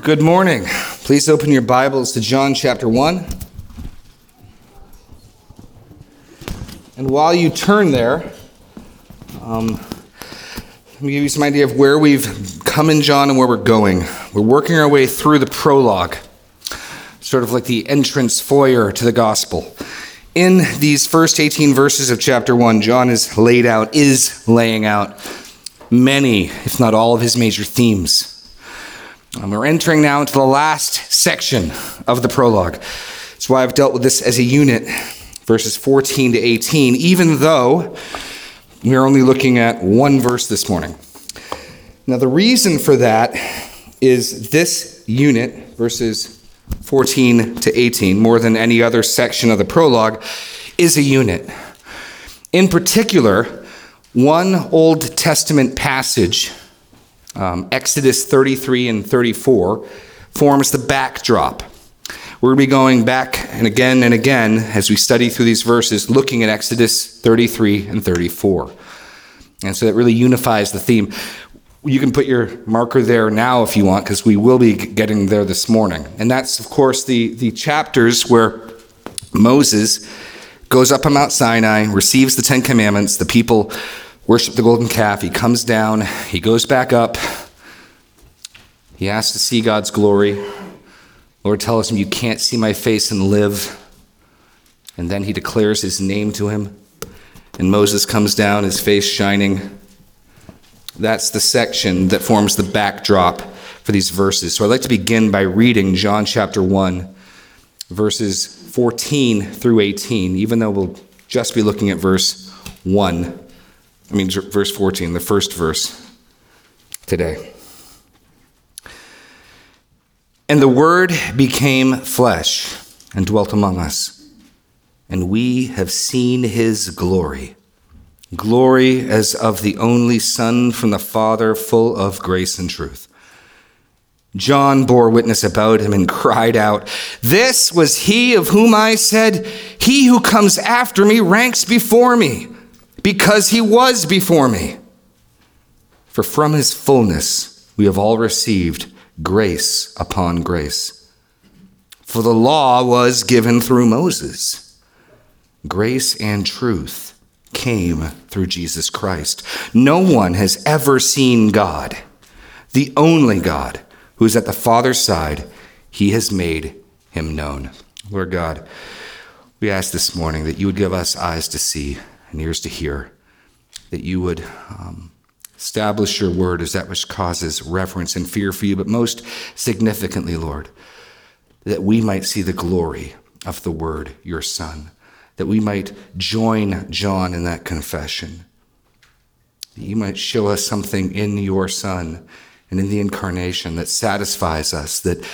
Good morning. Please open your Bibles to John chapter 1. And while you turn there, um, let me give you some idea of where we've come in John and where we're going. We're working our way through the prologue, sort of like the entrance foyer to the gospel. In these first 18 verses of chapter 1, John is laid out, is laying out many, if not all, of his major themes. And we're entering now into the last section of the prologue. That's why I've dealt with this as a unit, verses 14 to 18, even though we're only looking at one verse this morning. Now, the reason for that is this unit, verses 14 to 18, more than any other section of the prologue, is a unit. In particular, one Old Testament passage um, Exodus 33 and 34 forms the backdrop. We're going to be going back and again and again as we study through these verses, looking at Exodus 33 and 34. And so that really unifies the theme. You can put your marker there now if you want, because we will be getting there this morning. And that's, of course, the, the chapters where Moses goes up on Mount Sinai, receives the Ten Commandments, the people worship the golden calf. He comes down, he goes back up. He asks to see God's glory. Lord tells him, You can't see my face and live. And then he declares his name to him. And Moses comes down, his face shining. That's the section that forms the backdrop for these verses. So I'd like to begin by reading John chapter 1, verses 14 through 18, even though we'll just be looking at verse 1. I mean, verse 14, the first verse today. And the Word became flesh and dwelt among us, and we have seen his glory. Glory as of the only Son from the Father, full of grace and truth. John bore witness about him and cried out, This was he of whom I said, He who comes after me ranks before me because he was before me. For from his fullness we have all received grace upon grace. For the law was given through Moses, grace and truth came through Jesus Christ. No one has ever seen God, the only God who is at the Father's side. He has made him known. Lord God, we ask this morning that you would give us eyes to see and ears to hear, that you would um, establish your word as that which causes reverence and fear for you, but most significantly, Lord, that we might see the glory of the word, your son, that we might join John in that confession, that you might show us something in your son and in the incarnation that satisfies us, that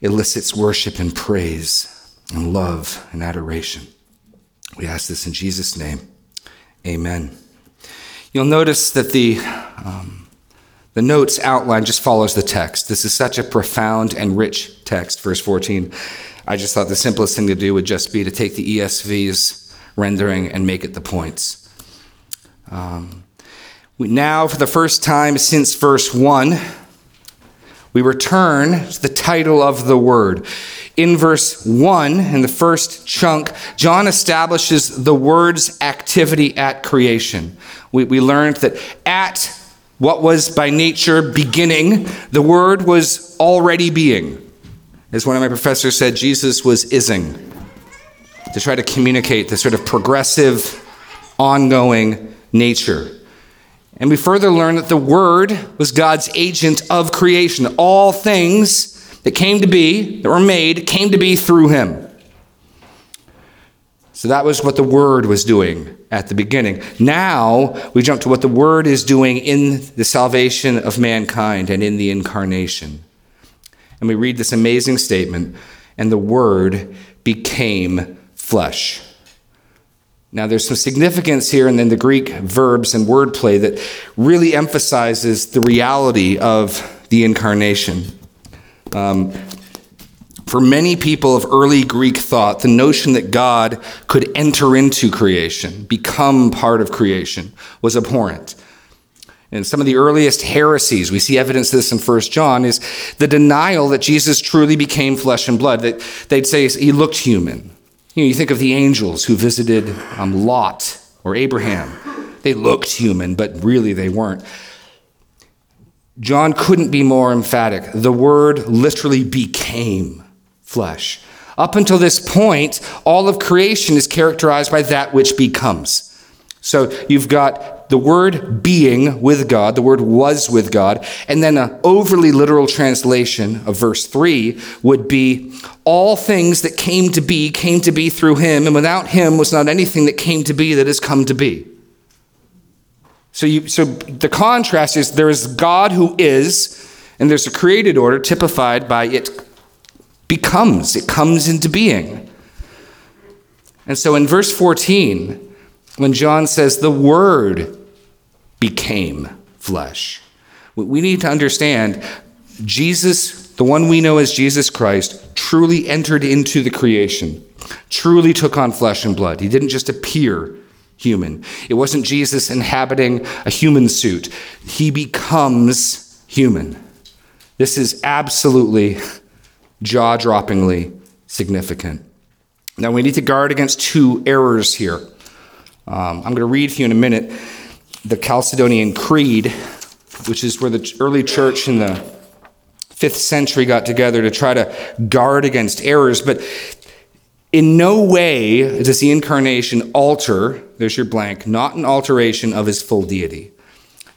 elicits worship and praise and love and adoration. We ask this in Jesus' name. Amen. You'll notice that the, um, the notes outline just follows the text. This is such a profound and rich text, verse 14. I just thought the simplest thing to do would just be to take the ESV's rendering and make it the points. Um, we now, for the first time since verse 1, we return to the title of the word. In verse 1, in the first chunk, John establishes the word's activity at creation. We, we learned that at what was by nature beginning, the word was already being. As one of my professors said, Jesus was ising to try to communicate the sort of progressive, ongoing nature. And we further learn that the Word was God's agent of creation. All things that came to be, that were made, came to be through him. So that was what the Word was doing at the beginning. Now we jump to what the Word is doing in the salvation of mankind and in the incarnation. And we read this amazing statement and the Word became flesh. Now, there's some significance here, and then the Greek verbs and wordplay that really emphasizes the reality of the incarnation. Um, for many people of early Greek thought, the notion that God could enter into creation, become part of creation, was abhorrent. and some of the earliest heresies, we see evidence of this in 1 John, is the denial that Jesus truly became flesh and blood. That they'd say he looked human. You, know, you think of the angels who visited um, Lot or Abraham. They looked human, but really they weren't. John couldn't be more emphatic. The word literally became flesh. Up until this point, all of creation is characterized by that which becomes. So you've got the word being with God, the word was with God, and then an overly literal translation of verse 3 would be all things that came to be came to be through him, and without him was not anything that came to be that has come to be. So, you, so the contrast is there is God who is, and there's a created order typified by it becomes, it comes into being. And so in verse 14, when John says the Word became flesh. We need to understand Jesus, the one we know as Jesus Christ, truly entered into the creation, truly took on flesh and blood. He didn't just appear human. It wasn't Jesus inhabiting a human suit, he becomes human. This is absolutely jaw droppingly significant. Now, we need to guard against two errors here. Um, I'm going to read for you in a minute the Chalcedonian Creed, which is where the early church in the fifth century got together to try to guard against errors. But in no way does the incarnation alter, there's your blank, not an alteration of his full deity.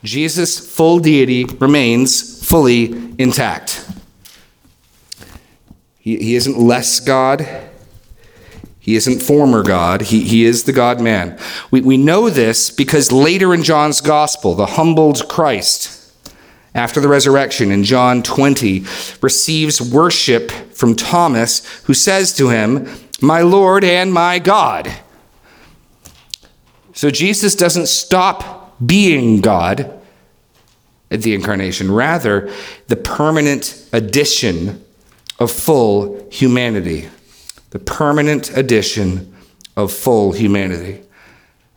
Jesus' full deity remains fully intact. He, he isn't less God, he isn't former God, he, he is the God man. We, we know this because later in John's gospel, the humbled Christ, after the resurrection in John 20, receives worship from Thomas, who says to him, My Lord and my God. So Jesus doesn't stop being God at the incarnation, rather, the permanent addition of full humanity the permanent addition of full humanity.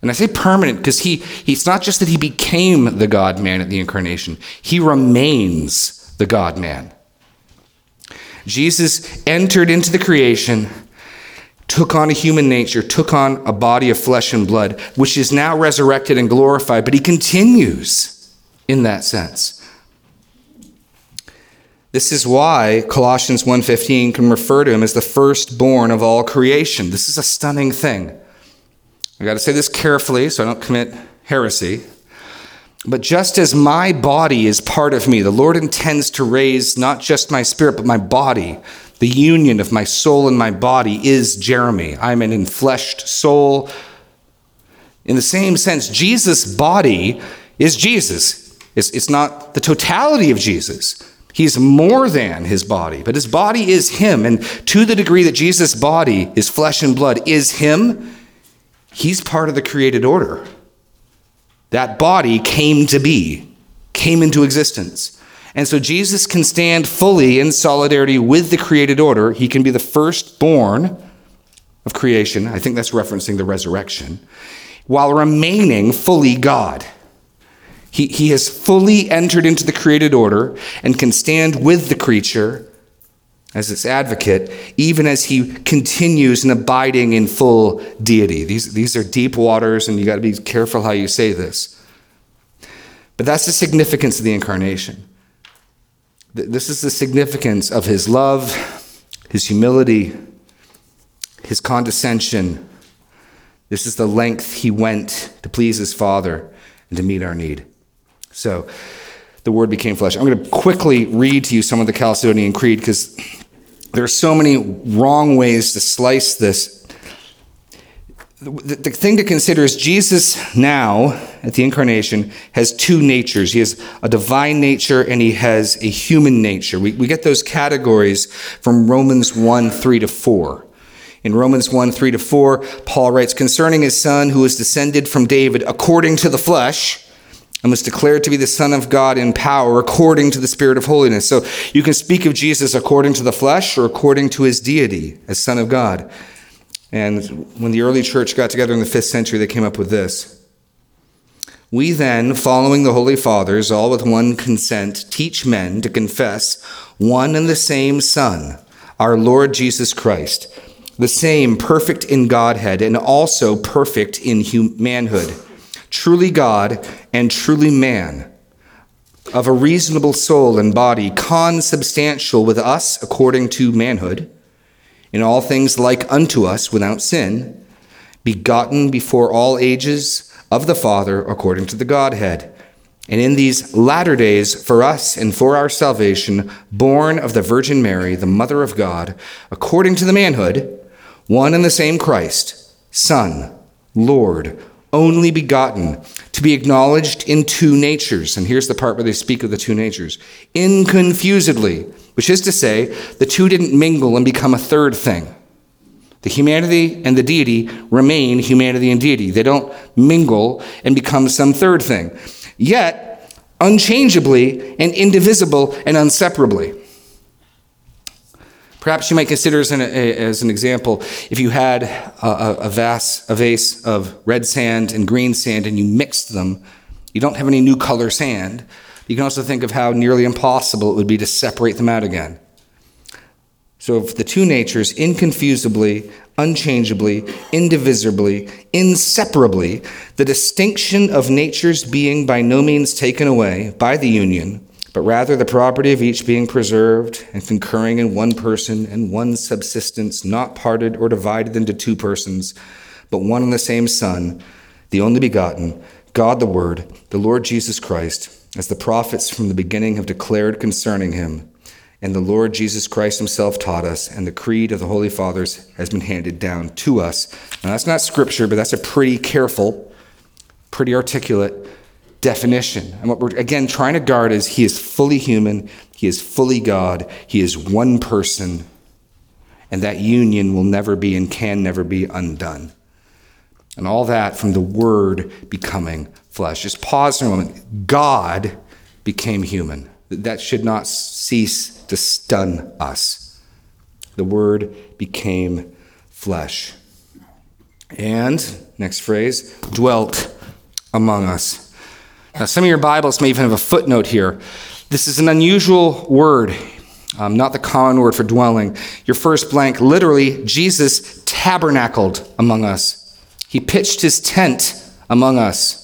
And I say permanent because he, he's not just that he became the God man at the incarnation, he remains the God man. Jesus entered into the creation, took on a human nature, took on a body of flesh and blood, which is now resurrected and glorified, but he continues in that sense. This is why Colossians 1:15 can refer to him as the firstborn of all creation. This is a stunning thing. I got to say this carefully so I don't commit heresy. But just as my body is part of me, the Lord intends to raise not just my spirit, but my body. The union of my soul and my body is Jeremy. I'm an enfleshed soul. In the same sense, Jesus' body is Jesus. It's, it's not the totality of Jesus. He's more than his body, but his body is him. And to the degree that Jesus' body, his flesh and blood, is him, he's part of the created order. That body came to be, came into existence. And so Jesus can stand fully in solidarity with the created order. He can be the firstborn of creation. I think that's referencing the resurrection, while remaining fully God. He, he has fully entered into the created order and can stand with the creature as its advocate, even as he continues in abiding in full deity. These, these are deep waters, and you got to be careful how you say this. But that's the significance of the incarnation. This is the significance of his love, his humility, his condescension. This is the length he went to please his Father and to meet our need. So the word became flesh. I'm going to quickly read to you some of the Chalcedonian Creed because there are so many wrong ways to slice this. The, the, thing to consider is Jesus now, at the incarnation, has two natures. He has a divine nature and he has a human nature. We, we get those categories from Romans 1 3 to 4. In Romans 1 3 to 4, Paul writes, Concerning his son who is descended from David according to the flesh, and was declared to be the Son of God in power according to the Spirit of holiness. So you can speak of Jesus according to the flesh or according to his deity as Son of God. And when the early church got together in the fifth century, they came up with this. We then, following the Holy Fathers, all with one consent, teach men to confess one and the same Son, our Lord Jesus Christ, the same perfect in Godhead and also perfect in manhood, truly God and truly man, of a reasonable soul and body, consubstantial with us according to manhood, in all things like unto us without sin, begotten before all ages of the Father according to the Godhead. And in these latter days, for us and for our salvation, born of the Virgin Mary, the Mother of God, according to the manhood, one and the same Christ, Son, Lord, only begotten, to be acknowledged in two natures. And here's the part where they speak of the two natures inconfusedly, which is to say, the two didn't mingle and become a third thing. The humanity and the deity remain humanity and deity. They don't mingle and become some third thing. Yet, unchangeably and indivisible and inseparably. Perhaps you might consider as an, as an example if you had a, a, vase, a vase of red sand and green sand and you mixed them, you don't have any new color sand. You can also think of how nearly impossible it would be to separate them out again. So, of the two natures, inconfusibly, unchangeably, indivisibly, inseparably, the distinction of natures being by no means taken away by the union, but rather the property of each being preserved and concurring in one person and one subsistence, not parted or divided into two persons, but one and the same Son, the only begotten, God the Word, the Lord Jesus Christ, as the prophets from the beginning have declared concerning him and the Lord Jesus Christ himself taught us, and the creed of the Holy Fathers has been handed down to us. Now, that's not scripture, but that's a pretty careful, pretty articulate definition. And what we're, again, trying to guard is he is fully human, he is fully God, he is one person, and that union will never be and can never be undone. And all that from the Word becoming flesh. Just pause for a moment. God became human. That should not cease to stun us. The Word became flesh. And, next phrase, dwelt among us. Now, some of your Bibles may even have a footnote here. This is an unusual word, um, not the common word for dwelling. Your first blank, literally, Jesus tabernacled among us. He pitched his tent among us.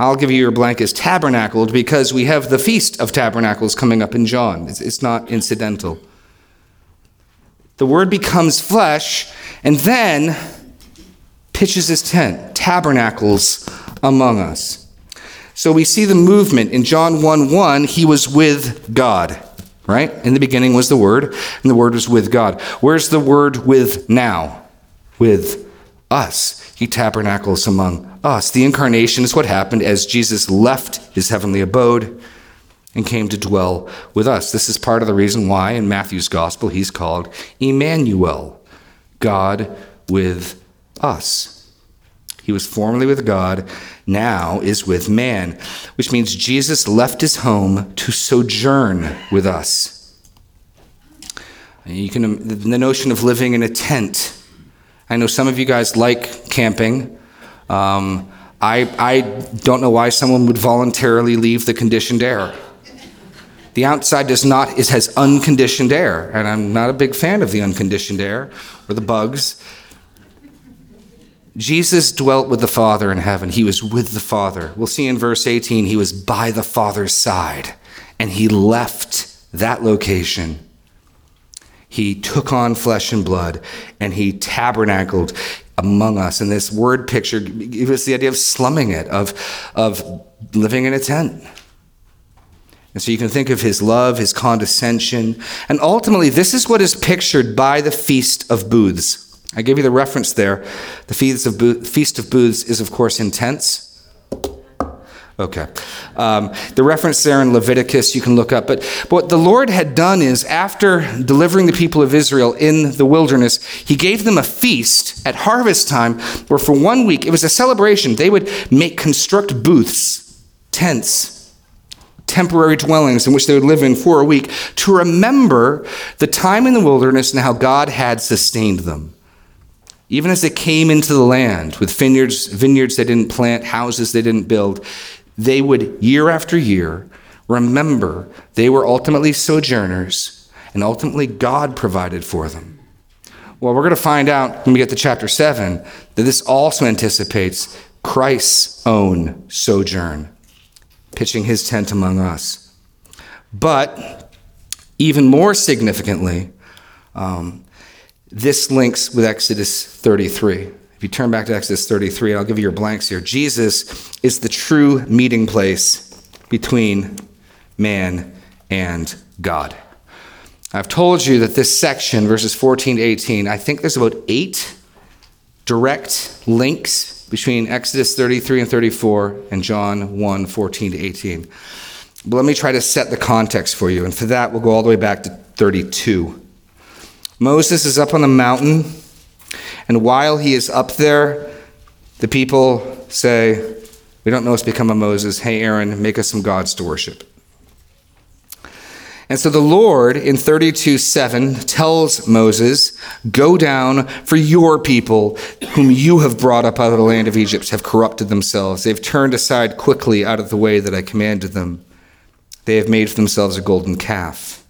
I'll give you your blank as tabernacled because we have the Feast of Tabernacles coming up in John. It's, it's not incidental. The Word becomes flesh and then pitches his tent, tabernacles among us. So we see the movement in John 1 1, he was with God, right? In the beginning was the Word, and the Word was with God. Where's the Word with now? With us. He tabernacles among us. The incarnation is what happened as Jesus left his heavenly abode and came to dwell with us. This is part of the reason why in Matthew's gospel he's called Emmanuel, God with us. He was formerly with God, now is with man, which means Jesus left his home to sojourn with us. You can the notion of living in a tent. I know some of you guys like camping. Um, I, I don't know why someone would voluntarily leave the conditioned air. The outside does not, it has unconditioned air, and I'm not a big fan of the unconditioned air or the bugs. Jesus dwelt with the Father in heaven. He was with the Father. We'll see in verse 18, he was by the Father's side, and he left that location. He took on flesh and blood, and he tabernacled among us. And this word picture gives us the idea of slumming it, of, of living in a tent. And so you can think of his love, his condescension. And ultimately, this is what is pictured by the Feast of Booths. I gave you the reference there. The Feast of, Booths, Feast of Booths is, of course, intense. Okay. Um, the reference there in Leviticus you can look up. But, but what the Lord had done is, after delivering the people of Israel in the wilderness, He gave them a feast at harvest time where for one week, it was a celebration. They would make, construct booths, tents, temporary dwellings in which they would live in for a week to remember the time in the wilderness and how God had sustained them. even as they came into the land with vineyards, vineyards they didn't plant, houses they didn't build, they would year after year remember they were ultimately sojourners and ultimately God provided for them. Well, we're going to find out when we get to chapter 7 that this also anticipates Christ's own sojourn, pitching his tent among us. But even more significantly, um, this links with Exodus 33. If you turn back to Exodus 33, I'll give you your blanks here. Jesus is the true meeting place between man and God. I've told you that this section, verses 14 to 18, I think there's about eight direct links between Exodus 33 and 34 and John 1 14 to 18. But let me try to set the context for you. And for that, we'll go all the way back to 32. Moses is up on the mountain, and while he is up there, the people say, We don't know what's become of Moses. Hey, Aaron, make us some gods to worship. And so the Lord in 32 7 tells Moses, Go down, for your people, whom you have brought up out of the land of Egypt, have corrupted themselves. They've turned aside quickly out of the way that I commanded them. They have made for themselves a golden calf.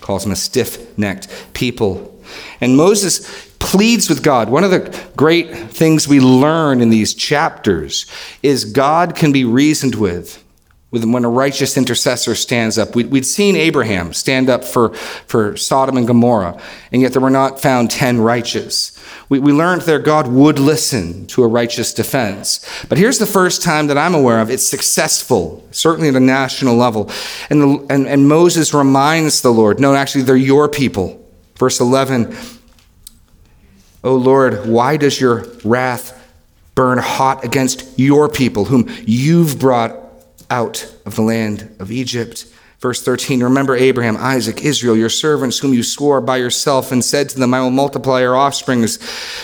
Calls them a stiff necked people. And Moses pleads with God. One of the great things we learn in these chapters is God can be reasoned with when a righteous intercessor stands up. We'd seen Abraham stand up for, for Sodom and Gomorrah, and yet there were not found 10 righteous. We, we learned there God would listen to a righteous defense. But here's the first time that I'm aware of it's successful, certainly at a national level. And, the, and, and Moses reminds the Lord, no, actually, they're your people. Verse 11, O Lord, why does your wrath burn hot against your people, whom you've brought out of the land of Egypt. Verse 13 Remember Abraham, Isaac, Israel, your servants, whom you swore by yourself, and said to them, I will multiply your offspring as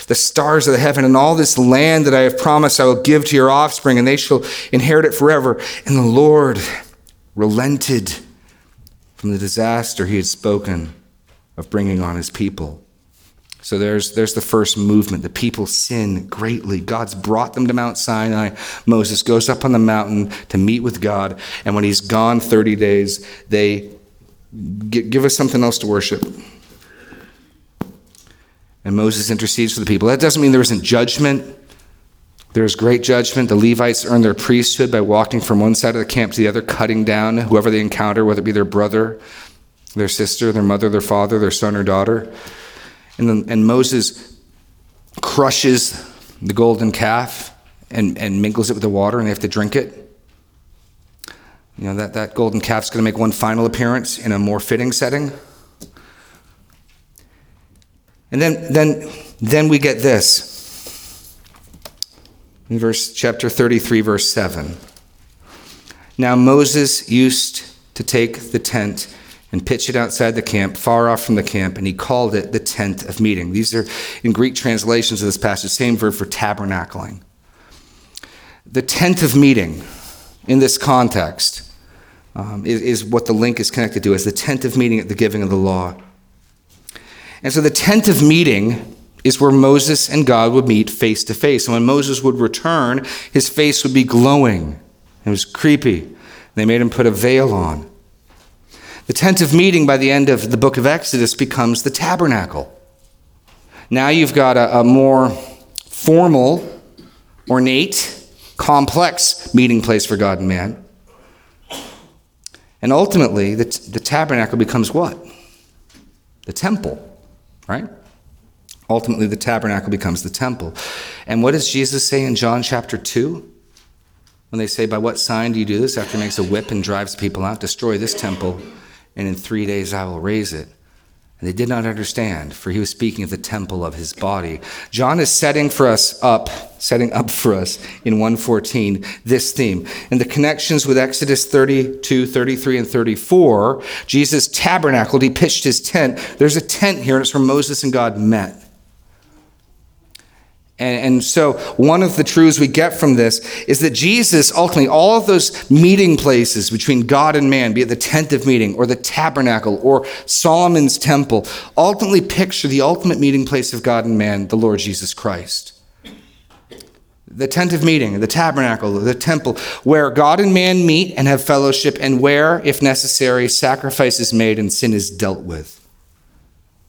the stars of the heaven, and all this land that I have promised I will give to your offspring, and they shall inherit it forever. And the Lord relented from the disaster he had spoken of bringing on his people. So there's, there's the first movement. The people sin greatly. God's brought them to Mount Sinai. Moses goes up on the mountain to meet with God. And when he's gone 30 days, they give us something else to worship. And Moses intercedes for the people. That doesn't mean there isn't judgment. There's great judgment. The Levites earn their priesthood by walking from one side of the camp to the other, cutting down whoever they encounter, whether it be their brother, their sister, their mother, their father, their son or daughter. And, then, and Moses crushes the golden calf and, and mingles it with the water, and they have to drink it. You know, that, that golden calf's going to make one final appearance in a more fitting setting. And then, then, then we get this. In verse chapter 33, verse 7. Now Moses used to take the tent and pitched it outside the camp, far off from the camp, and he called it the tent of meeting. These are in Greek translations of this passage, same verb for tabernacling. The tent of meeting in this context um, is, is what the link is connected to as the tent of meeting at the giving of the law. And so the tent of meeting is where Moses and God would meet face to face. And when Moses would return, his face would be glowing. It was creepy. They made him put a veil on. The tent of meeting by the end of the book of Exodus becomes the tabernacle. Now you've got a, a more formal, ornate, complex meeting place for God and man. And ultimately, the, the tabernacle becomes what? The temple, right? Ultimately, the tabernacle becomes the temple. And what does Jesus say in John chapter 2? When they say, By what sign do you do this? After he makes a whip and drives people out, destroy this temple and in three days I will raise it. And they did not understand, for he was speaking of the temple of his body. John is setting for us up, setting up for us in 114 this theme. And the connections with Exodus 32, 33, and 34, Jesus tabernacled, he pitched his tent. There's a tent here, and it's where Moses and God met. And, and, so, one of the truths we get from this is that Jesus, ultimately, all of those meeting places between God and man, be it the tent of meeting or the tabernacle or Solomon's temple, ultimately picture the ultimate meeting place of God and man, the Lord Jesus Christ. The tent of meeting, the tabernacle, the temple, where God and man meet and have fellowship, and where, if necessary, sacrifice is made and sin is dealt with.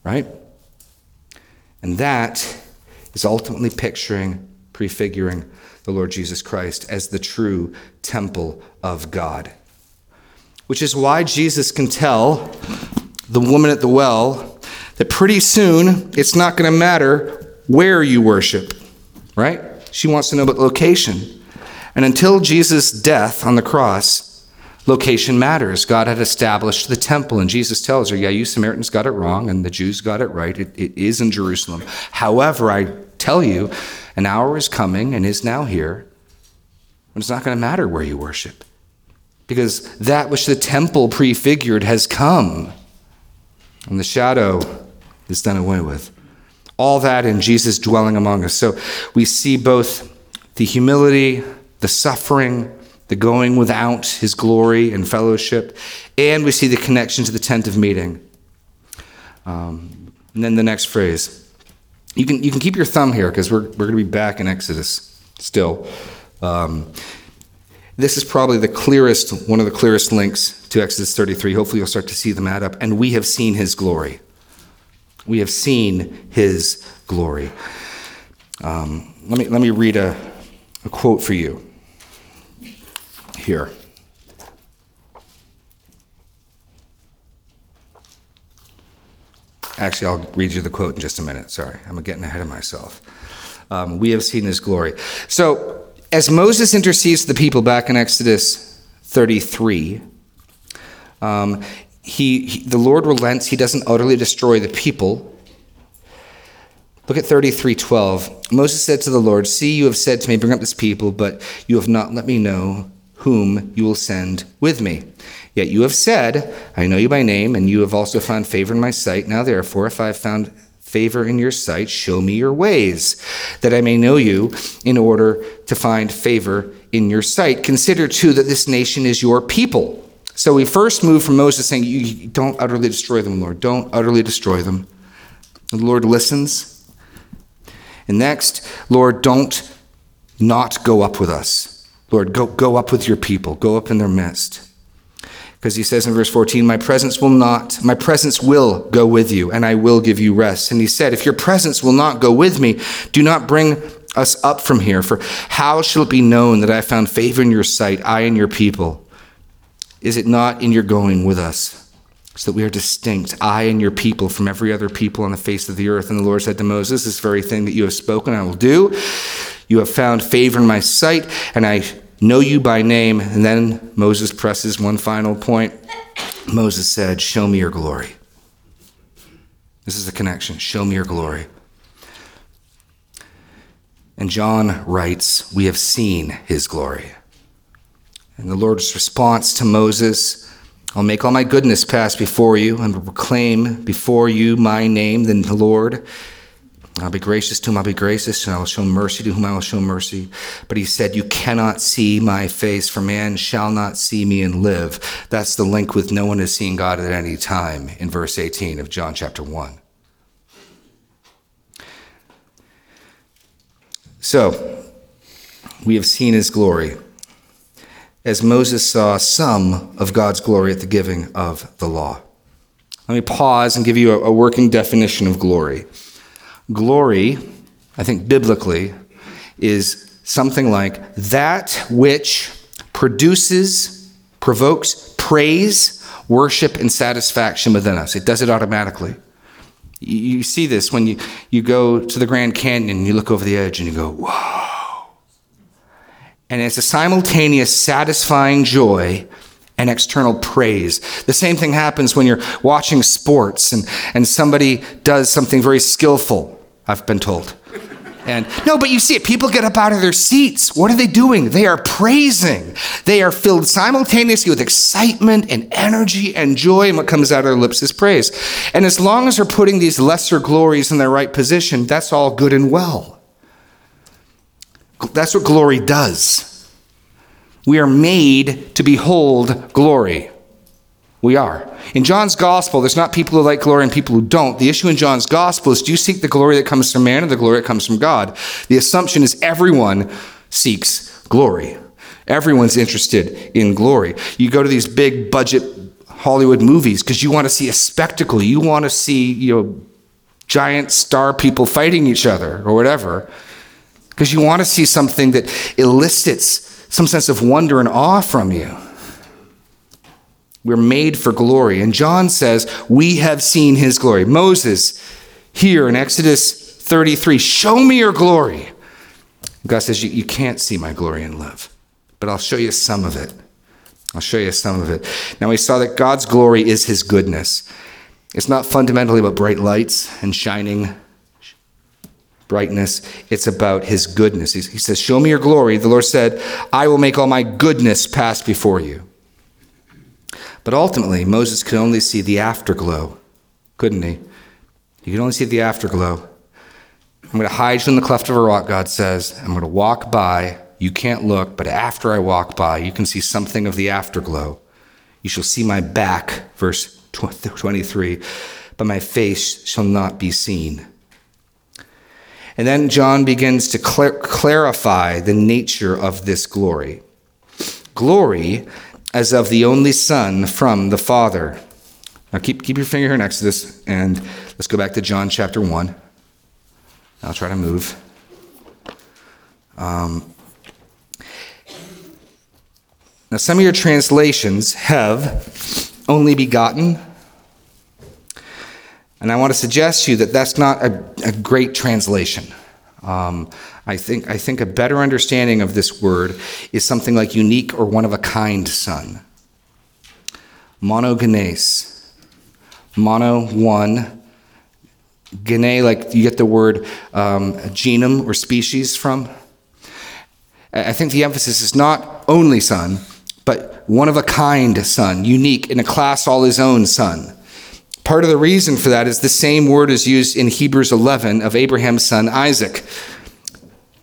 Right? And that is ultimately picturing, prefiguring the Lord Jesus Christ as the true temple of God. Which is why Jesus can tell the woman at the well that pretty soon it's not going to matter where you worship, right? She wants to know about location. And until Jesus' death on the cross, location matters. God had established the temple, and Jesus tells her, Yeah, you Samaritans got it wrong, and the Jews got it right. it, it is in Jerusalem. However, I tell you, an hour is coming and is now here when it's not going to matter where you worship. Because that which the temple prefigured has come, and the shadow is done away with. All that in Jesus dwelling among us. So we see both the humility, the suffering, the going without his glory and fellowship, and we see the connection to the tent of meeting. Um, and then the next phrase. You can, you can keep your thumb here because we're, we're going to be back in Exodus still. Um, this is probably the clearest, one of the clearest links to Exodus 33. Hopefully, you'll start to see them add up. And we have seen his glory. We have seen his glory. Um, let, me, let me read a, a quote for you here. Actually, I'll read you the quote in just a minute. Sorry, I'm getting ahead of myself. Um, we have seen his glory. So, as Moses intercedes the people back in Exodus 33, um, he, he, the Lord relents. He doesn't utterly destroy the people. Look at 33:12. Moses said to the Lord, "See, you have said to me, bring up this people, but you have not let me know whom you will send with me. Yet you have said, I know you by name, and you have also found favor in my sight. Now, therefore, if I have found favor in your sight, show me your ways, that I may know you, in order to find favor in your sight. Consider, too, that this nation is your people. So we first move from Moses saying, you Don't utterly destroy them, Lord. Don't utterly destroy them. The Lord listens. And next, Lord, don't not go up with us. Lord, go, go up with your people, go up in their midst. Because he says in verse 14, My presence will not, my presence will go with you, and I will give you rest. And he said, If your presence will not go with me, do not bring us up from here. For how shall it be known that I found favor in your sight, I and your people? Is it not in your going with us? So that we are distinct, I and your people, from every other people on the face of the earth. And the Lord said to Moses, This very thing that you have spoken, I will do. You have found favor in my sight, and I know you by name. And then Moses presses one final point. Moses said, Show me your glory. This is the connection. Show me your glory. And John writes, We have seen his glory. And the Lord's response to Moses, I'll make all my goodness pass before you and proclaim before you my name, then the Lord. I'll be gracious to whom I'll be gracious, and I will show mercy to whom I will show mercy. But he said, You cannot see my face, for man shall not see me and live. That's the link with no one has seen God at any time in verse 18 of John chapter 1. So, we have seen his glory, as Moses saw some of God's glory at the giving of the law. Let me pause and give you a, working definition of glory. Glory, I think biblically, is something like that which produces, provokes praise, worship, and satisfaction within us. It does it automatically. You see this when you, you go to the Grand Canyon you look over the edge and you go, whoa. And it's a simultaneous satisfying joy and external praise. The same thing happens when you're watching sports and, and somebody does something very skillful, I've been told. And no, but you see it. People get up out of their seats. What are they doing? They are praising. They are filled simultaneously with excitement and energy and joy. And what comes out of their lips is praise. And as long as they're putting these lesser glories in their right position, that's all good and well. That's what glory does. We are made to behold glory. We are. In John's gospel, there's not people who like glory and people who don't. The issue in John's gospel is do you seek the glory that comes from man or the glory that comes from God? The assumption is everyone seeks glory. Everyone's interested in glory. You go to these big budget Hollywood movies because you want to see a spectacle. You want to see, you know, giant star people fighting each other or whatever. Because you want to see something that elicits some sense of wonder and awe from you. We're made for glory. And John says, We have seen his glory. Moses, here in Exodus 33, show me your glory. God says, You, you can't see my glory and love, but I'll show you some of it. I'll show you some of it. Now, we saw that God's glory is his goodness. It's not fundamentally about bright lights and shining brightness. It's about his goodness. He says, Show me your glory. The Lord said, I will make all my goodness pass before you. But ultimately, Moses could only see the afterglow, couldn't he? He could only see the afterglow. I'm going to hide you in the cleft of a rock, God says. I'm going to walk by. You can't look, but after I walk by, you can see something of the afterglow. You shall see my back, verse 23, but my face shall not be seen. And then John begins to cl- clarify the nature of this glory. Glory as of the only Son from the Father. Now keep, keep your finger here next to this, and let's go back to John chapter 1. I'll try to move. Um, now, some of your translations have only begotten. And I want to suggest to you that that's not a, a great translation. Um, I think, I think a better understanding of this word is something like unique or one of a kind son. Monogenes. Mono, one. Gene, like you get the word um, genome or species from. I think the emphasis is not only son, but one of a kind son, unique, in a class all his own son. Part of the reason for that is the same word is used in Hebrews 11 of Abraham's son Isaac.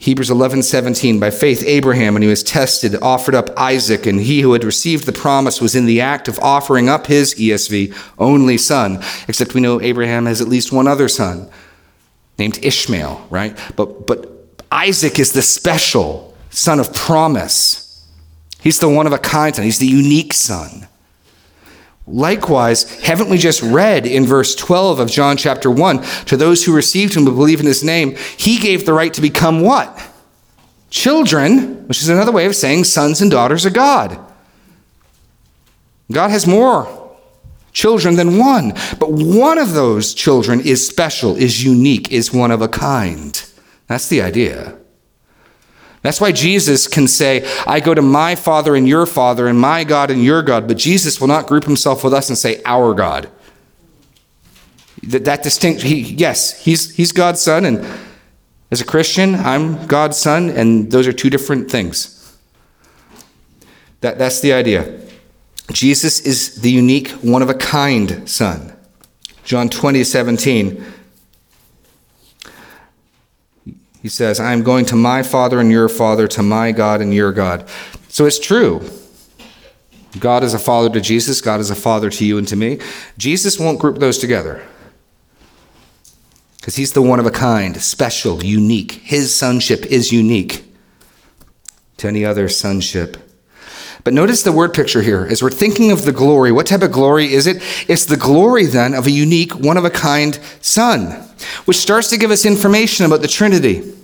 Hebrews 11, 17. By faith, Abraham, when he was tested, offered up Isaac, and he who had received the promise was in the act of offering up his ESV only son. Except we know Abraham has at least one other son named Ishmael, right? But, but Isaac is the special son of promise. He's the one of a kind son, he's the unique son. Likewise, haven't we just read in verse 12 of John chapter 1 to those who received him to believe in his name, he gave the right to become what? Children, which is another way of saying sons and daughters of God. God has more children than one, but one of those children is special, is unique, is one of a kind. That's the idea. That's why Jesus can say, I go to my Father and your Father, and my God and your God, but Jesus will not group himself with us and say, our God. That, that distinct, he, yes, he's, he's God's Son, and as a Christian, I'm God's Son, and those are two different things. That, that's the idea. Jesus is the unique, one of a kind Son. John 20, 17. He says, I am going to my Father and your Father, to my God and your God. So it's true. God is a father to Jesus, God is a father to you and to me. Jesus won't group those together because he's the one of a kind, special, unique. His sonship is unique to any other sonship. But notice the word picture here. As we're thinking of the glory, what type of glory is it? It's the glory then of a unique, one of a kind son, which starts to give us information about the Trinity.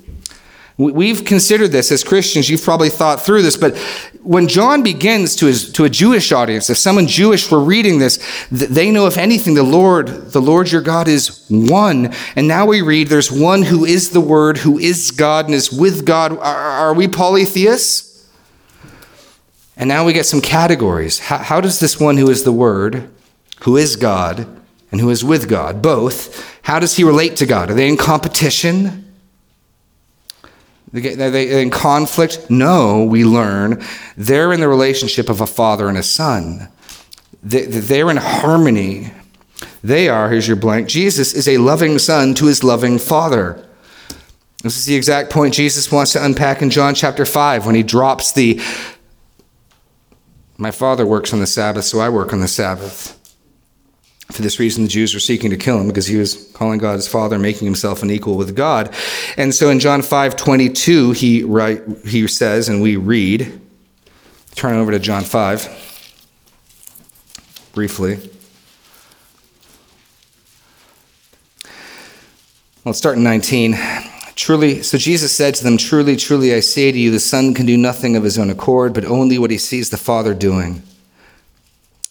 We've considered this as Christians. You've probably thought through this, but when John begins to, his, to a Jewish audience, if someone Jewish were reading this, they know, if anything, the Lord, the Lord your God is one. And now we read there's one who is the Word, who is God, and is with God. Are, are we polytheists? And now we get some categories. How, how, does this one who is the Word, who is God, and who is with God, both, how does he relate to God? Are they in competition? Are they in conflict? No, we learn. They're in the relationship of a father and a son. They're in harmony. They are, here's your blank, Jesus is a loving son to his loving father. This is the exact point Jesus wants to unpack in John chapter 5 when he drops the My Father works on the Sabbath, so I work on the Sabbath. For this reason, the Jews were seeking to kill him because he was calling God his father, making himself an equal with God. And so in John 5 22, he, write, he says, and we read, turn over to John 5 briefly. Let's start in 19. Truly, so Jesus said to them, Truly, truly, I say to you, the Son can do nothing of his own accord, but only what he sees the Father doing.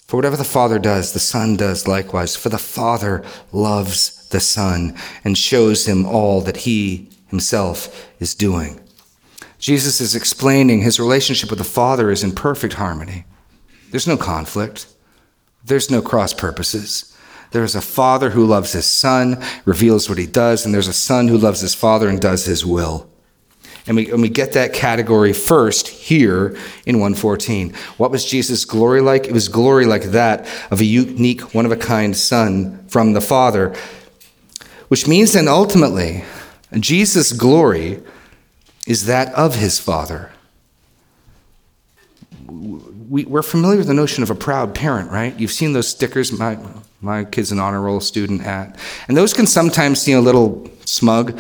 For whatever the Father does, the Son does likewise. For the Father loves the Son and shows him all that he himself is doing. Jesus is explaining his relationship with the Father is in perfect harmony. There's no conflict, there's no cross purposes. There's a Father who loves his Son, reveals what he does, and there's a Son who loves his Father and does his will. And we, and we get that category first here in 114. What was Jesus' glory like? It was glory like that of a unique, one of a kind Son from the Father, which means then ultimately, Jesus' glory is that of his Father. We, we're familiar with the notion of a proud parent, right? You've seen those stickers. My, my kid's an honor roll student at. And those can sometimes seem a little smug.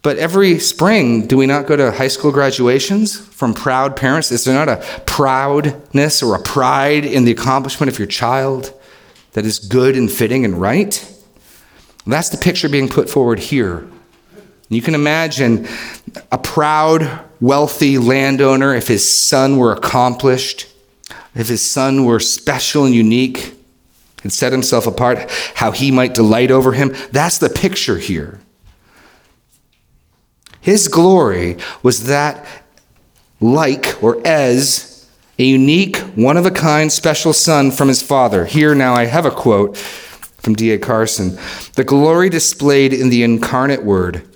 But every spring, do we not go to high school graduations from proud parents? Is there not a proudness or a pride in the accomplishment of your child that is good and fitting and right? That's the picture being put forward here. You can imagine a proud, wealthy landowner if his son were accomplished, if his son were special and unique and set himself apart, how he might delight over him. That's the picture here. His glory was that, like or as a unique, one of a kind, special son from his father. Here now I have a quote from D.A. Carson The glory displayed in the incarnate word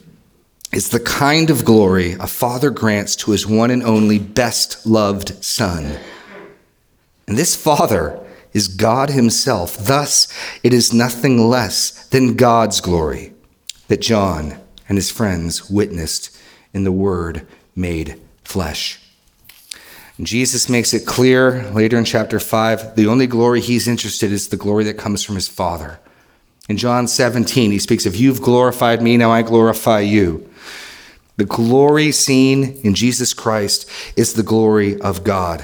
is the kind of glory a father grants to his one and only best loved son. And this father is God himself. Thus, it is nothing less than God's glory that John and his friends witnessed in the Word made flesh. Jesus makes it clear later in chapter 5 the only glory he's interested in is the glory that comes from his Father. In John 17, he speaks of, You've glorified me, now I glorify you. The glory seen in Jesus Christ is the glory of God.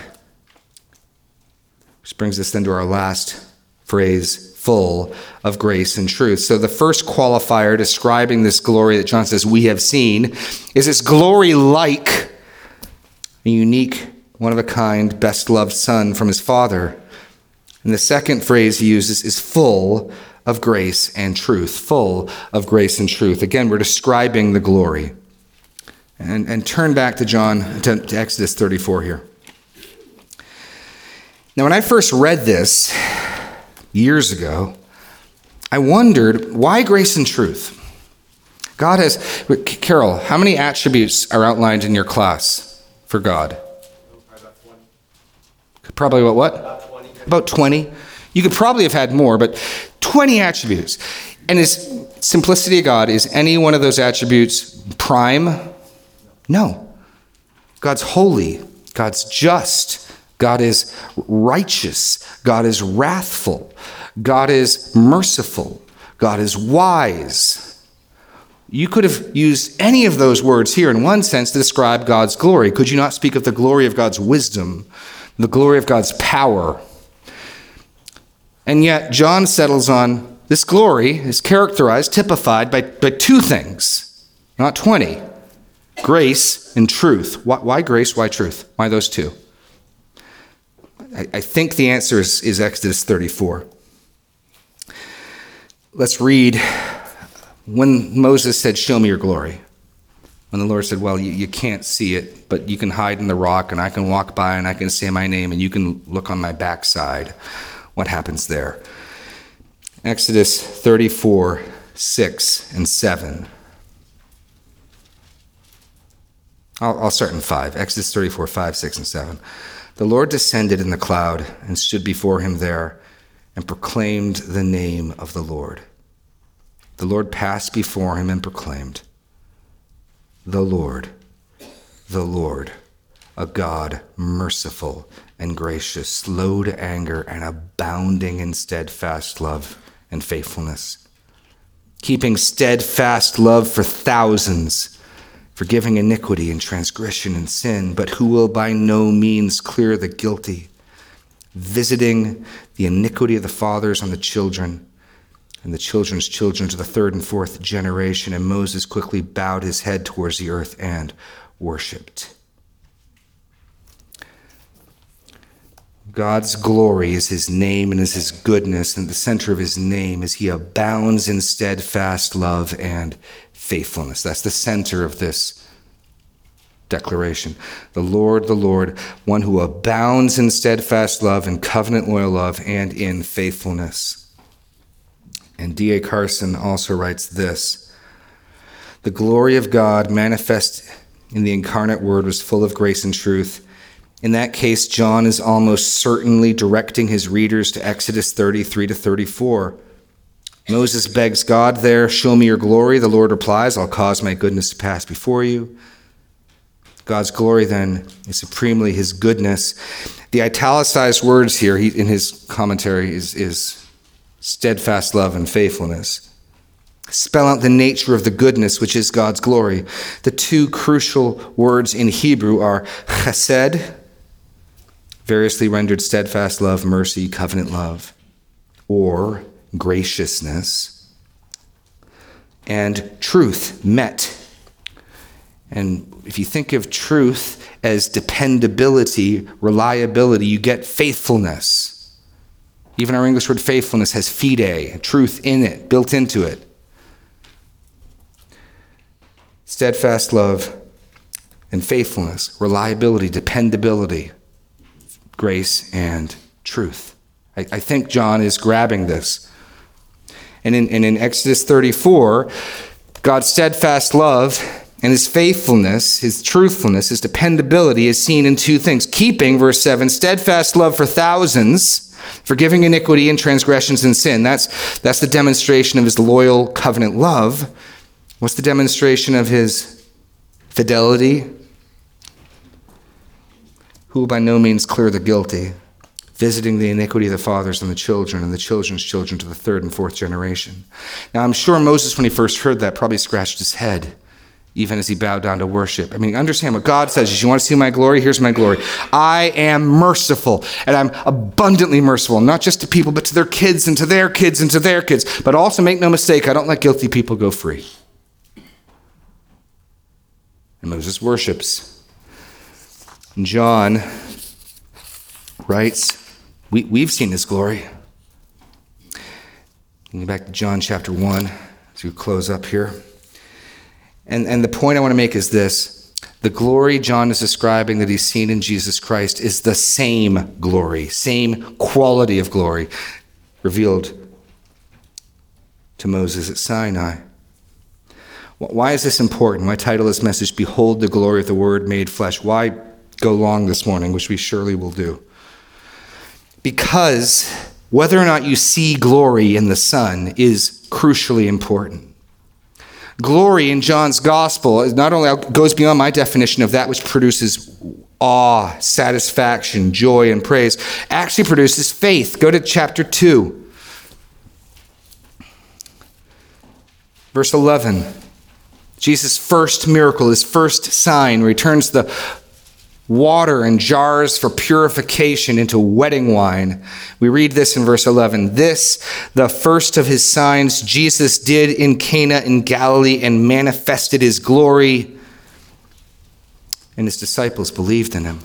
Brings us then to our last phrase full of grace and truth. So, the first qualifier describing this glory that John says we have seen is this glory like a unique, one of a kind, best loved son from his father. And the second phrase he uses is full of grace and truth. Full of grace and truth. Again, we're describing the glory. And, and turn back to John, to, to Exodus 34 here. Now, when I first read this, years ago, I wondered why grace and truth? God has, Carol, how many attributes are outlined in your class for God? Probably what? What? About 20. About 20. You could probably have had more, but 20 attributes. And is simplicity of God, is any one of those attributes prime? No. God's holy, God's just, God is righteous. God is wrathful. God is merciful. God is wise. You could have used any of those words here in one sense to describe God's glory. Could you not speak of the glory of God's wisdom, the glory of God's power? And yet, John settles on this glory is characterized, typified by, by two things, not 20 grace and truth. Why, why grace? Why truth? Why those two? I, I think the answer is, is Exodus 34. Let's read when Moses said, Show me your glory. When the Lord said, Well, you, you can't see it, but you can hide in the rock, and I can walk by and I can say my name, and you can look on my backside. What happens there? Exodus 34, 6 and 7. I'll, I'll start in 5. Exodus 34, 5, 6, and 7. The Lord descended in the cloud and stood before him there and proclaimed the name of the Lord. The Lord passed before him and proclaimed, the Lord, the Lord, a God merciful and gracious, slow to anger, and abounding in steadfast love and faithfulness, keeping steadfast love for thousands, forgiving iniquity and transgression and sin, but who will by no means clear the guilty, visiting the iniquity of the fathers on the children and the children's children to the third and fourth generation. And Moses quickly bowed his head towards the earth and worshiped. God's glory is his name and is his goodness, and the center of his name is he abounds in steadfast love and faithfulness. That's the center of this declaration. The Lord, the Lord, one who abounds in steadfast love and covenant loyal love and in faithfulness. And D.A. Carson also writes this The glory of God manifest in the incarnate word was full of grace and truth in that case, John is almost certainly directing his readers to Exodus 33 to 34. Moses begs God there, Show me your glory. The Lord replies, I'll cause my goodness to pass before you. God's glory then is supremely his goodness. The italicized words here he, in his commentary is, is steadfast love and faithfulness. Spell out the nature of the goodness which is God's glory. The two crucial words in Hebrew are chesed, variously rendered steadfast love, mercy, covenant love, or graciousness, and truth emet. And if you think of truth as dependability, reliability, you get faithfulness. Even our English word faithfulness has fide, truth in it, built into it. Steadfast love and faithfulness, reliability, dependability grace, and truth. I, I think John is grabbing this. And in, and in Exodus 34, God's steadfast love and his faithfulness, his truthfulness, his dependability is seen in two things. Keeping, verse 7, steadfast love for thousands, forgiving iniquity and transgressions and sin. That's, that's the demonstration of his loyal covenant love. What's the demonstration of his fidelity, who will by no means clear the guilty, visiting the iniquity of the fathers and the children and the children's children to the third and fourth generation. Now, I'm sure Moses, when he first heard that, probably scratched his head even as he bowed down to worship. I mean, understand what God says you want to see my glory? Here's my glory. I am merciful, and I'm abundantly merciful, not just to people, but to their kids and to their kids and to their kids. But also make no mistake, I don't let guilty people go free. And Moses worships. John writes, we, We've seen his glory. Going back to John chapter 1 as we close up here. And, and the point I want to make is this the glory John is describing that he's seen in Jesus Christ is the same glory, same quality of glory revealed to Moses at Sinai. Why is this important? My title is message Behold the glory of the Word made flesh. Why go long this morning, which we surely will do. Because whether or not you see glory in the Son is crucially important. Glory in John's gospel is not only goes beyond my definition of that which produces awe, satisfaction, joy, and praise, actually produces faith. Go to chapter 2. Verse 11. Jesus' first miracle, his first sign, returns the water and jars for purification into wedding wine. We read this in verse 11. This, the first of his signs, Jesus did in Cana in Galilee and manifested his glory, and his disciples believed in him.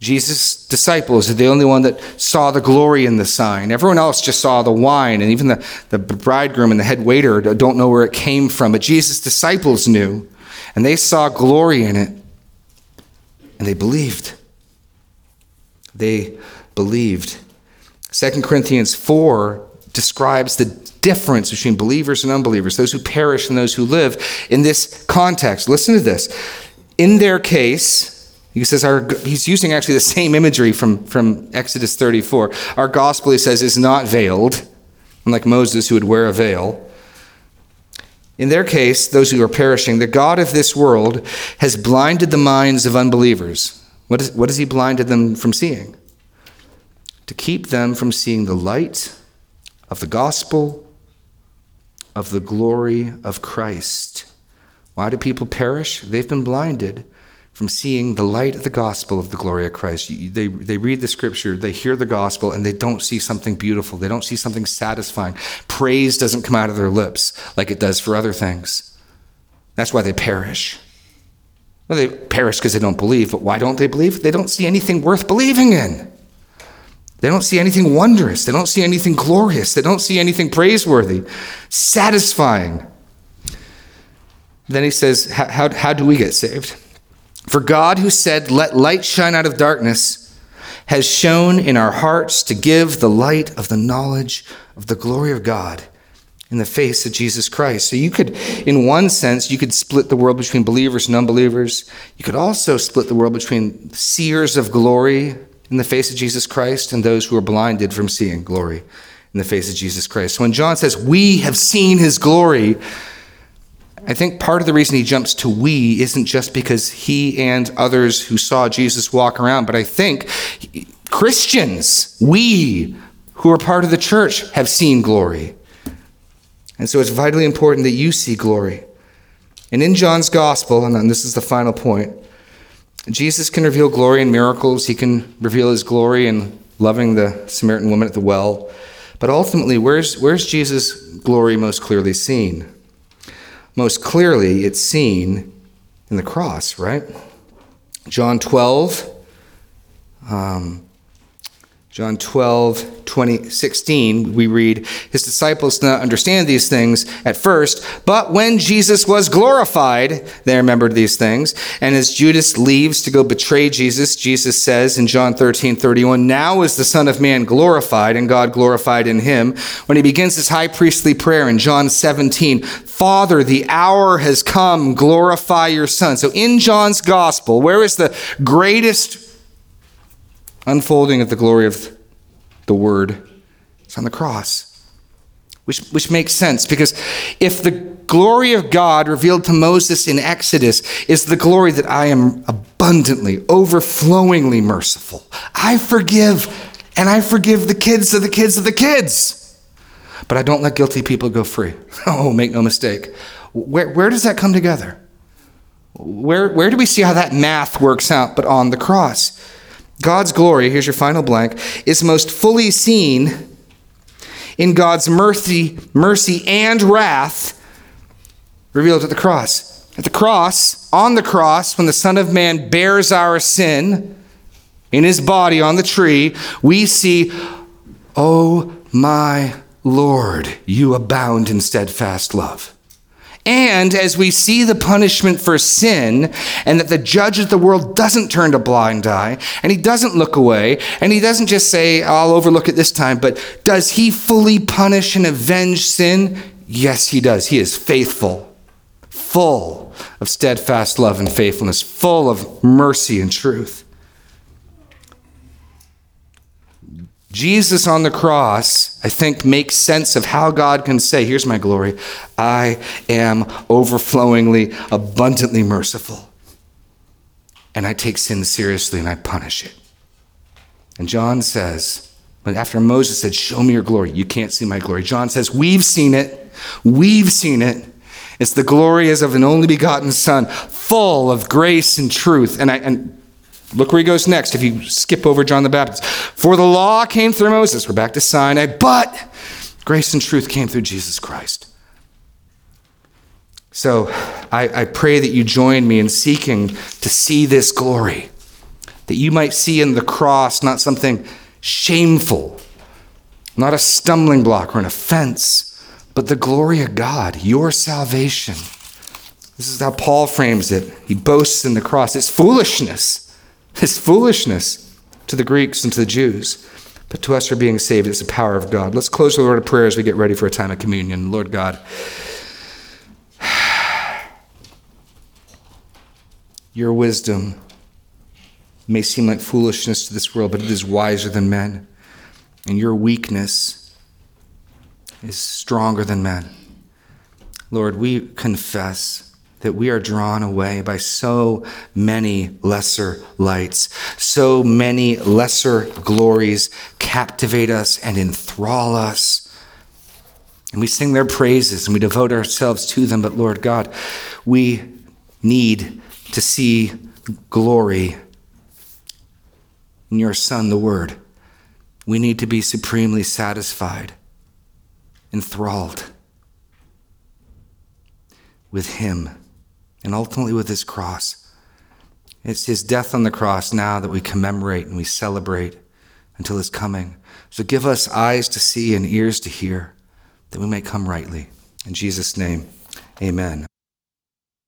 Jesus' disciples are the only one that saw the glory in the sign. Everyone else just saw the wine, and even the, the bridegroom and the head waiter don't know where it came from. But Jesus' disciples knew and they saw glory in it, and they believed. They believed. 2 Corinthians 4 describes the difference between believers and unbelievers, those who perish and those who live, in this context. Listen to this. In their case, he says our, he's using actually the same imagery from, from Exodus 34. Our gospel, he says, is not veiled, unlike Moses who would wear a veil. In their case, those who are perishing, the God of this world has blinded the minds of unbelievers. What, is, what has he blinded them from seeing? To keep them from seeing the light of the gospel of the glory of Christ. Why do people perish? They've been blinded from seeing the light of the gospel of the glory of Christ. They, they read the scripture, they hear the gospel, and they don't see something beautiful. They don't see something satisfying. Praise doesn't come out of their lips like it does for other things. That's why they perish. Well, they perish because they don't believe, but why don't they believe? They don't see anything worth believing in. They don't see anything wondrous. They don't see anything glorious. They don't see anything praiseworthy, satisfying. Then he says, How, how do we get saved? For God, who said, Let light shine out of darkness, has shone in our hearts to give the light of the knowledge of the glory of God in the face of Jesus Christ. So you could, in one sense, you could split the world between believers and unbelievers. You could also split the world between seers of glory in the face of Jesus Christ and those who are blinded from seeing glory in the face of Jesus Christ. So when John says, We have seen his glory, I think part of the reason he jumps to we isn't just because he and others who saw Jesus walk around, but I think Christians, we who are part of the church, have seen glory. And so it's vitally important that you see glory. And in John's gospel, and this is the final point, Jesus can reveal glory in miracles. He can reveal his glory in loving the Samaritan woman at the well. But ultimately, where's, where's Jesus' glory most clearly seen? Most clearly, it's seen in the cross, right? John 12, um, John 12, 20, 16, we read, His disciples did not understand these things at first, but when Jesus was glorified, they remembered these things. And as Judas leaves to go betray Jesus, Jesus says in John 13, 31, Now is the Son of Man glorified, and God glorified in him. When he begins his high priestly prayer in John 17, Father, the hour has come, glorify your Son. So in John's gospel, where is the greatest unfolding of the glory of the Word. It's on the cross. Which, which makes sense because if the glory of God revealed to Moses in Exodus is the glory that I am abundantly, overflowingly merciful, I forgive and I forgive the kids of the kids of the kids. But I don't let guilty people go free. Oh, make no mistake. Where, where does that come together? Where, where do we see how that math works out but on the cross? God's glory, here's your final blank, is most fully seen in God's mercy, mercy and wrath revealed at the cross. At the cross, on the cross, when the Son of Man bears our sin in his body on the tree, we see, Oh my Lord, you abound in steadfast love. And as we see the punishment for sin, and that the judge of the world doesn't turn a blind eye, and he doesn't look away, and he doesn't just say, I'll overlook it this time, but does he fully punish and avenge sin? Yes, he does. He is faithful, full of steadfast love and faithfulness, full of mercy and truth. Jesus on the cross, I think, makes sense of how God can say, Here's my glory. I am overflowingly, abundantly merciful. And I take sin seriously and I punish it. And John says, but after Moses said, Show me your glory, you can't see my glory. John says, We've seen it. We've seen it. It's the glory as of an only begotten Son, full of grace and truth. And, I, and Look where he goes next if you skip over John the Baptist. For the law came through Moses. We're back to Sinai, but grace and truth came through Jesus Christ. So I, I, pray that you join me in seeking to see this glory, that you might see in the cross not something shameful, not a stumbling block or an offense, but the glory of God, your salvation. This is how Paul frames it. He boasts in the cross. It's foolishness it's foolishness to the Greeks and to the Jews. But to us who are being saved, it's the power of God. Let's close with a word of prayer as we get ready for a time of communion. Lord God, your wisdom may seem like foolishness to this world, but it is wiser than men. And your weakness is stronger than men. Lord, we confess that we are drawn away by so many lesser lights, so many lesser glories captivate us and enthrall us. And we sing their praises and we devote ourselves to them. But Lord God, we need to see glory in your Son, the Word. We need to be supremely satisfied, enthralled with Him and ultimately with His cross. It's His death on the cross now that we commemorate and we celebrate until His coming. So give us eyes to see and ears to hear that we may come rightly. In Jesus' name, amen.